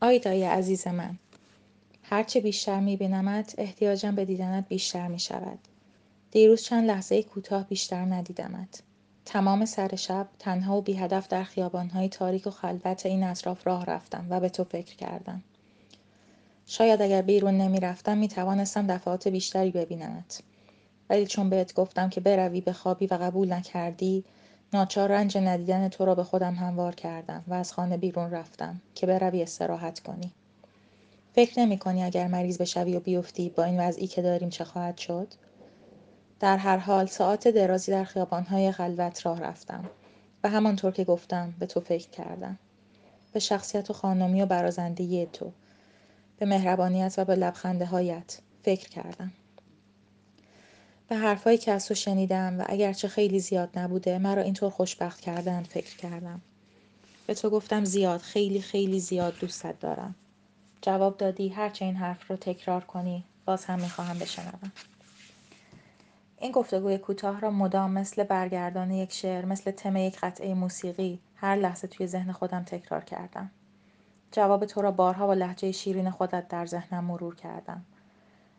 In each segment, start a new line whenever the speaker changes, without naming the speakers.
آیدای عزیز من هرچه بیشتر میبینمت احتیاجم به دیدنت بیشتر می‌شود. دیروز چند لحظه کوتاه بیشتر ندیدمت. تمام سر شب تنها و بیهدف در خیابانهای تاریک و خلوت این اطراف راه رفتم و به تو فکر کردم. شاید اگر بیرون نمی‌رفتم می‌توانستم دفعات بیشتری ببینمت. ولی چون بهت گفتم که بروی به خوابی و قبول نکردی ناچار رنج ندیدن تو را به خودم هموار کردم و از خانه بیرون رفتم که بروی استراحت کنی. فکر نمی کنی اگر مریض بشوی و بیفتی با این وضعی که داریم چه خواهد شد؟ در هر حال ساعت درازی در خیابانهای خلوت راه رفتم و همانطور که گفتم به تو فکر کردم. به شخصیت و خانمی و برازندگی تو به مهربانیت و به لبخنده هایت فکر کردم. به حرفهایی که از تو شنیدم و اگرچه خیلی زیاد نبوده مرا اینطور خوشبخت کردن فکر کردم. به تو گفتم زیاد خیلی خیلی زیاد دوستت دارم. جواب دادی هرچه این حرف رو تکرار کنی باز هم می‌خواهم بشنوم. این گفتگوی کوتاه را مدام مثل برگردان یک شعر مثل تم یک قطعه موسیقی هر لحظه توی ذهن خودم تکرار کردم. جواب تو را بارها با لحجه شیرین خودت در ذهنم مرور کردم.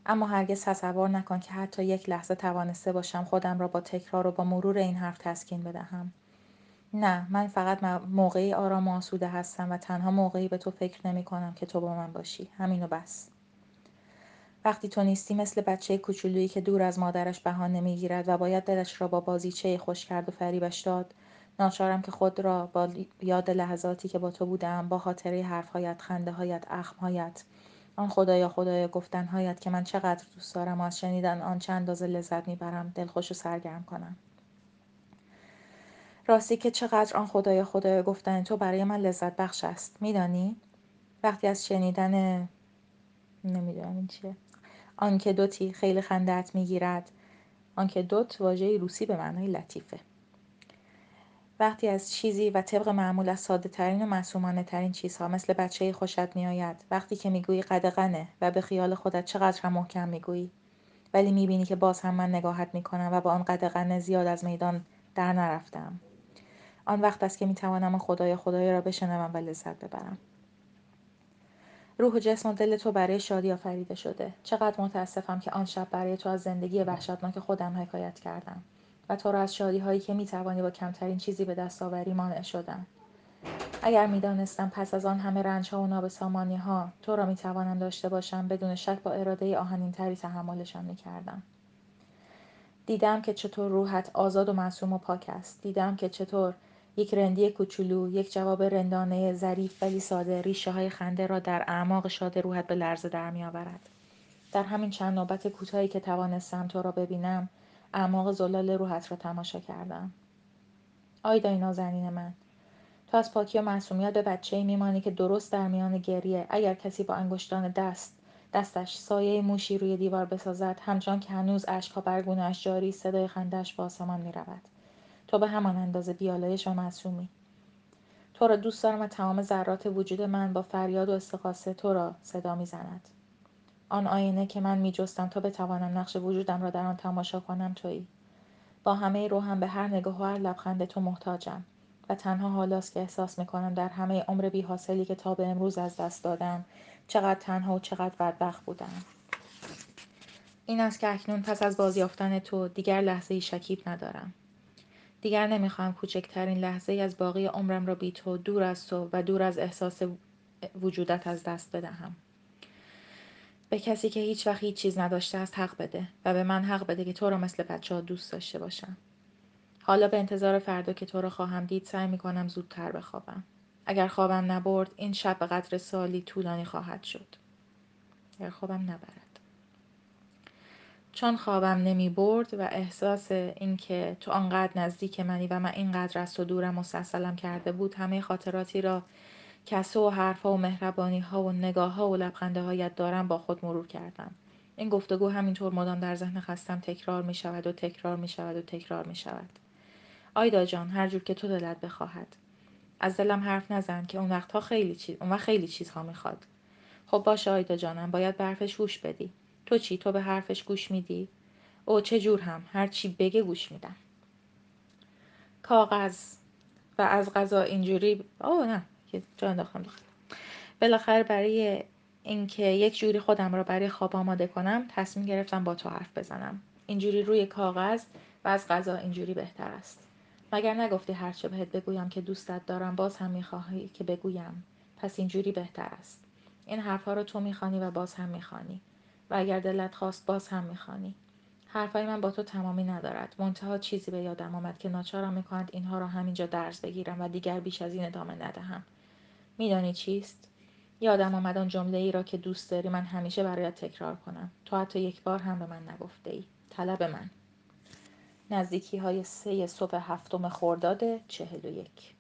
اما هرگز تصور نکن که حتی یک لحظه توانسته باشم خودم را با تکرار و با مرور این حرف تسکین بدهم. نه من فقط موقعی آرام و آسوده هستم و تنها موقعی به تو فکر نمی کنم که تو با من باشی. همینو بس. وقتی تو نیستی مثل بچه کوچولویی که دور از مادرش بهانه می‌گیرد و باید دلش را با بازیچه خوش کرد و فریبش داد ناچارم که خود را با یاد لحظاتی که با تو بودم با خاطره حرفهایت خنده هایت اخمهایت آن خدایا خدایا گفتنهایت که من چقدر دوست دارم و از شنیدن آن چند اندازه لذت می‌برم دلخوش و سرگرم کنم. راستی که چقدر آن خدایا خدایا گفتن تو برای من لذت بخش است. میدانی؟ وقتی از شنیدن نمی‌دونم این چیه. آنکه دوتی خیلی خندت می‌گیرد آنکه دوت واژه روسی به معنای لطیفه. وقتی از چیزی و طبق معمول از ساده ترین و معصومانه ترین چیزها مثل بچه خوشت میآید وقتی که می‌گویی قدغنه و به خیال خودت چقدر هم محکم می‌گویی ولی می‌بینی که باز هم من نگاهت می‌کنم و با آن قدغنه زیاد از میدان در نرفتم. آن وقت است که می‌توانم خدای خدای را بشنوم و لذت ببرم. روح و جسم و دل تو برای شادی آفریده شده. چقدر متاسفم که آن شب برای تو از زندگی وحشتناک خودم حکایت کردم. و تو را از شادی هایی که می‌توانی با کمترین چیزی به دست آوری مانع شدم. اگر می‌دانستم پس از آن همه رنج ها و نابسامانی ها تو را می‌توانم داشته باشم بدون شک با اراده آهنین تری تحملشان می‌کردم. دیدم که چطور روحت آزاد و معصوم و پاک است. دیدم که چطور یک رندی کوچولو یک جواب رندانه ظریف ولی ساده ریشه های خنده را در اعماق شاد روحت به لرزه در میآورد. در همین چند نوبت کوتاهی که توانستم تو را ببینم اعماق زلال روحت را تماشا کردم. آیدای نازنین من. تو از پاکی و معصومیت به بچه میمانی که درست در میان گریه. اگر کسی با انگشتان دست دستش سایه موشی روی دیوار بسازد همچنان که هنوز اشکها بر گونهاش جاری صدای خندهاش به آسمان می‌رود. تو به همان اندازه بیالایش و معصومی. تو را دوست دارم و تمام ذرات وجود من با فریاد و استقاسه تو را صدا می‌زند. آن آینه که من میجستم تا بتوانم نقش وجودم را در آن تماشا کنم تویی. با همه روحم به هر نگاه و هر لبخند تو محتاجم و تنها حالاست که احساس می‌کنم در همه عمر بی حاصلی که تا به امروز از دست دادم چقدر تنها و چقدر بدبخت بودم. این است که اکنون پس از بازیافتن تو دیگر لحظه ای شکیب ندارم. دیگر نمی‌خواهم کوچکترین لحظه از باقی عمرم را بی تو دور از تو و دور از احساس وجودت از دست بدهم. به کسی که هیچ وقت هیچ چیز نداشته است حق بده و به من حق بده که تو را مثل بچه ها دوست داشته باشم. حالا به انتظار فردا که تو را خواهم دید سعی می کنم زودتر بخوابم. اگر خوابم نبرد این شب به قدر سالی طولانی خواهد شد. اگر خوابم نبرد. چون خوابم نمی برد و احساس اینکه تو آنقدر نزدیک منی و من اینقدر از تو دورم مستحصلم کرده بود همه خاطراتی را که و حرفها و مهربانی ها و نگاه ها و لبخنده هایت دارم با خود مرور کردم. این گفتگو همینطور مدام در ذهن خستم تکرار می شود و تکرار می شود و تکرار می شود آیدا جان هر جور که تو دلت بخواهد. از دلم حرف نزن که اون وقتها خیلی چیز اون وقت خیلی چیزها می‌خواد. خب باشه آیدا جانم باید به حرفش گوش بدی. تو چی؟ تو به حرفش گوش میدی؟ او چه جور هم؟ هر چی بگه گوش میدم. کاغذ. و از غذا اینجوری او نه. جا انداختم بالاخره برای اینکه یک جوری خودم را برای خواب آماده کنم تصمیم گرفتم با تو حرف بزنم. اینجوری روی کاغذ و از غذا اینجوری بهتر است. مگر نگفتی هرچه بهت بگویم که دوستت دارم باز هم می‌خواهی که بگویم. پس اینجوری بهتر است. این حرفها رو تو می‌خوانی و باز هم می‌خوانی. و اگر دلت خواست باز هم می‌خوانی. حرفای من با تو تمامی ندارد. منتها چیزی به یادم آمد که ناچارم می‌کند اینها را همینجا درز بگیرم و دیگر بیش از این ادامه ندهم. میدانی چیست؟ یادم آمد آن جمله ای را که دوست داری من همیشه برایت تکرار کنم. تو حتی یک بار هم به من نگفته ای طلب من. نزدیکی های سه صبح هفتم خرداد چهل و یک.